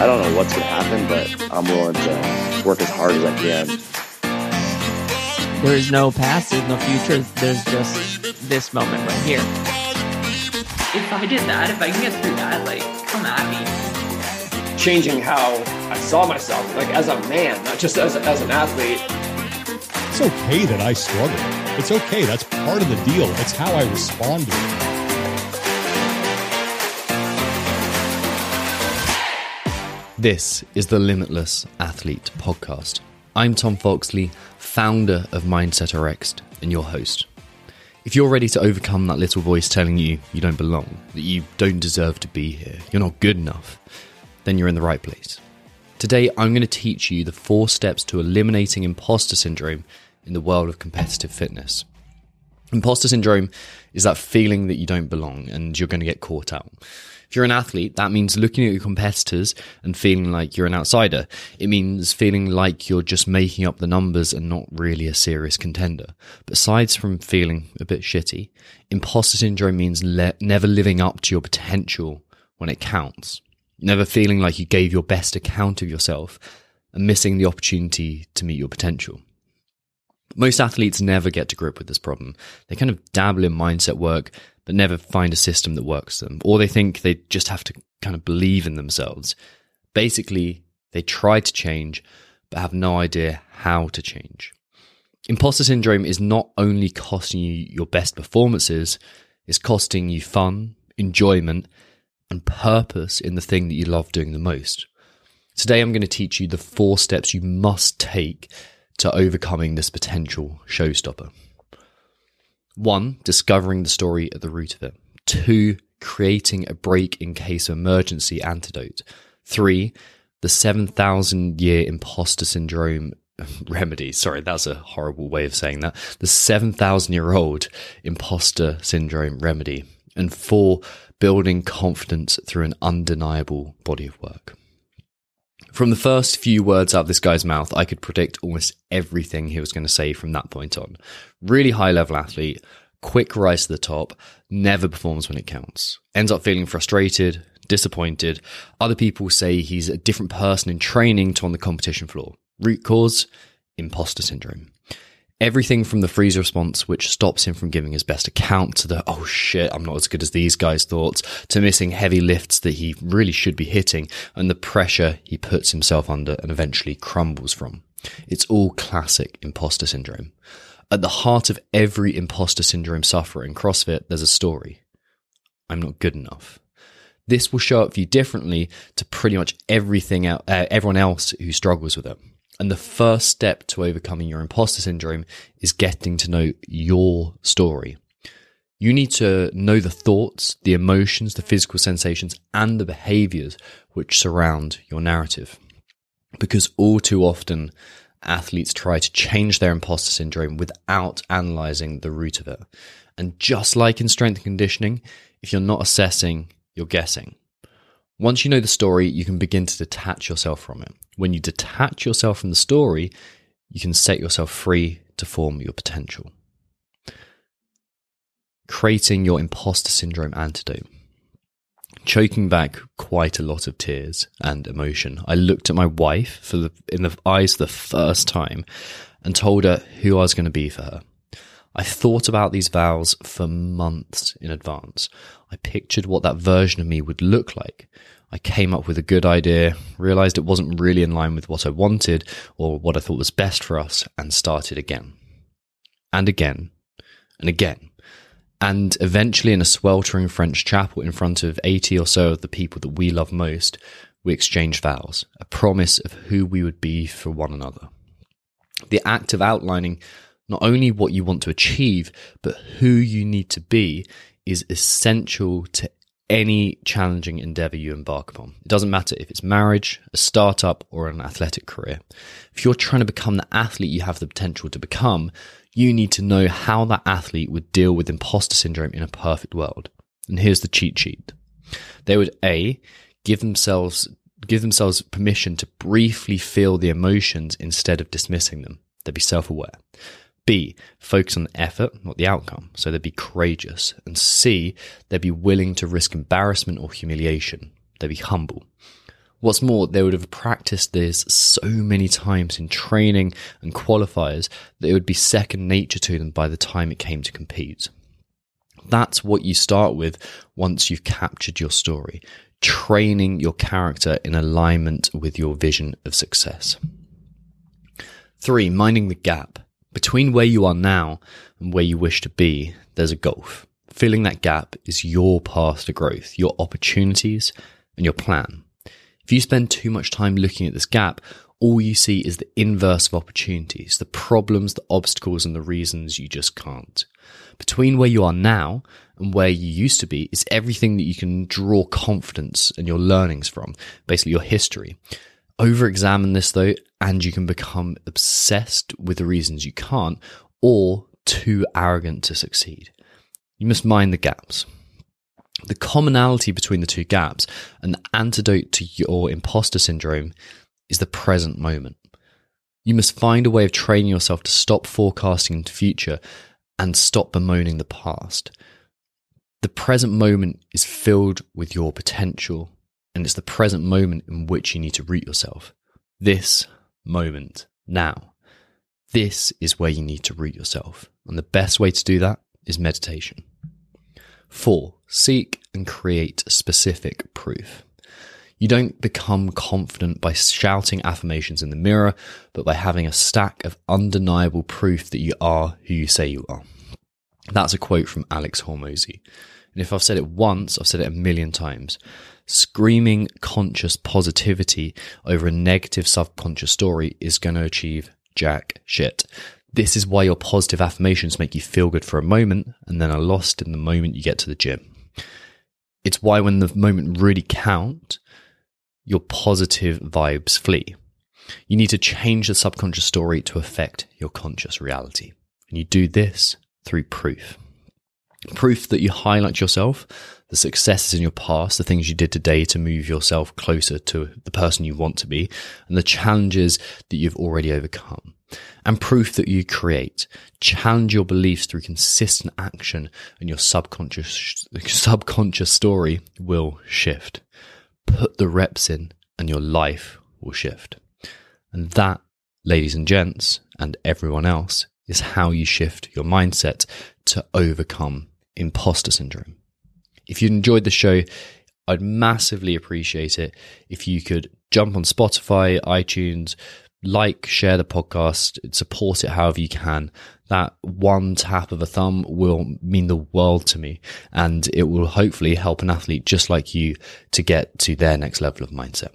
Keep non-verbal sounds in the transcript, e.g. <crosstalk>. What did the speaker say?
I don't know what's going to happen, but I'm willing to work as hard as I can. There is no past, there's no future, there's just this moment right here. If I did that, if I can get through that, like, come at me. Changing how I saw myself, like as a man, not just as, as an athlete. It's okay that I struggle. It's okay. That's part of the deal. It's how I respond to it. This is the Limitless Athlete podcast. I'm Tom Foxley, founder of Mindset RX and your host. If you're ready to overcome that little voice telling you you don't belong, that you don't deserve to be here, you're not good enough, then you're in the right place. Today, I'm going to teach you the four steps to eliminating imposter syndrome in the world of competitive fitness. Imposter syndrome is that feeling that you don't belong and you're going to get caught out. If you're an athlete, that means looking at your competitors and feeling like you're an outsider. It means feeling like you're just making up the numbers and not really a serious contender. But aside from feeling a bit shitty, imposter syndrome means le- never living up to your potential when it counts. Never feeling like you gave your best account of yourself and missing the opportunity to meet your potential. Most athletes never get to grip with this problem. They kind of dabble in mindset work, but never find a system that works them. Or they think they just have to kind of believe in themselves. Basically, they try to change, but have no idea how to change. Imposter syndrome is not only costing you your best performances, it's costing you fun, enjoyment, and purpose in the thing that you love doing the most. Today, I'm going to teach you the four steps you must take to overcoming this potential showstopper. One, discovering the story at the root of it. Two, creating a break in case of emergency antidote. Three, the 7,000 year imposter syndrome <laughs> remedy. Sorry, that's a horrible way of saying that. The 7,000 year old imposter syndrome remedy. And four, building confidence through an undeniable body of work. From the first few words out of this guy's mouth, I could predict almost everything he was going to say from that point on. Really high level athlete, quick rise to the top, never performs when it counts. Ends up feeling frustrated, disappointed. Other people say he's a different person in training to on the competition floor. Root cause? Imposter syndrome. Everything from the freeze response, which stops him from giving his best account, to the, oh shit, I'm not as good as these guys thoughts, to missing heavy lifts that he really should be hitting, and the pressure he puts himself under and eventually crumbles from. It's all classic imposter syndrome. At the heart of every imposter syndrome sufferer in CrossFit, there's a story. I'm not good enough. This will show up for you differently to pretty much everything, uh, everyone else who struggles with it. And the first step to overcoming your imposter syndrome is getting to know your story. You need to know the thoughts, the emotions, the physical sensations, and the behaviors which surround your narrative. Because all too often, athletes try to change their imposter syndrome without analyzing the root of it. And just like in strength and conditioning, if you're not assessing, you're guessing. Once you know the story, you can begin to detach yourself from it. When you detach yourself from the story, you can set yourself free to form your potential. Creating your imposter syndrome antidote. Choking back quite a lot of tears and emotion, I looked at my wife for the, in the eyes for the first time and told her who I was going to be for her. I thought about these vows for months in advance. I pictured what that version of me would look like. I came up with a good idea, realized it wasn't really in line with what I wanted or what I thought was best for us, and started again. And again. And again. And eventually, in a sweltering French chapel in front of 80 or so of the people that we love most, we exchanged vows, a promise of who we would be for one another. The act of outlining not only what you want to achieve, but who you need to be is essential to any challenging endeavor you embark upon. It doesn't matter if it's marriage, a startup, or an athletic career. If you're trying to become the athlete you have the potential to become, you need to know how that athlete would deal with imposter syndrome in a perfect world. And here's the cheat sheet. They would A, give themselves give themselves permission to briefly feel the emotions instead of dismissing them. They'd be self-aware. B, focus on the effort, not the outcome. So they'd be courageous. And C, they'd be willing to risk embarrassment or humiliation. They'd be humble. What's more, they would have practiced this so many times in training and qualifiers that it would be second nature to them by the time it came to compete. That's what you start with once you've captured your story, training your character in alignment with your vision of success. Three, minding the gap. Between where you are now and where you wish to be, there's a gulf. Filling that gap is your path to growth, your opportunities, and your plan. If you spend too much time looking at this gap, all you see is the inverse of opportunities, the problems, the obstacles, and the reasons you just can't. Between where you are now and where you used to be is everything that you can draw confidence and your learnings from, basically your history. Over examine this though, and you can become obsessed with the reasons you can't or too arrogant to succeed. You must mind the gaps. The commonality between the two gaps, an antidote to your imposter syndrome, is the present moment. You must find a way of training yourself to stop forecasting into the future and stop bemoaning the past. The present moment is filled with your potential, and it's the present moment in which you need to root yourself. This moment, now. This is where you need to root yourself. And the best way to do that is meditation. Four, seek and create specific proof. You don't become confident by shouting affirmations in the mirror, but by having a stack of undeniable proof that you are who you say you are. That's a quote from Alex Hormozi. And if I've said it once, I've said it a million times. Screaming conscious positivity over a negative subconscious story is going to achieve jack shit. This is why your positive affirmations make you feel good for a moment and then are lost in the moment you get to the gym. It's why when the moment really count, your positive vibes flee. You need to change the subconscious story to affect your conscious reality. And you do this through proof. Proof that you highlight yourself, the successes in your past, the things you did today to move yourself closer to the person you want to be, and the challenges that you've already overcome. And proof that you create. Challenge your beliefs through consistent action and your subconscious, subconscious story will shift. Put the reps in and your life will shift. And that, ladies and gents, and everyone else, is how you shift your mindset to overcome imposter syndrome. If you enjoyed the show, I'd massively appreciate it if you could jump on Spotify, iTunes, like, share the podcast, support it however you can. That one tap of a thumb will mean the world to me and it will hopefully help an athlete just like you to get to their next level of mindset.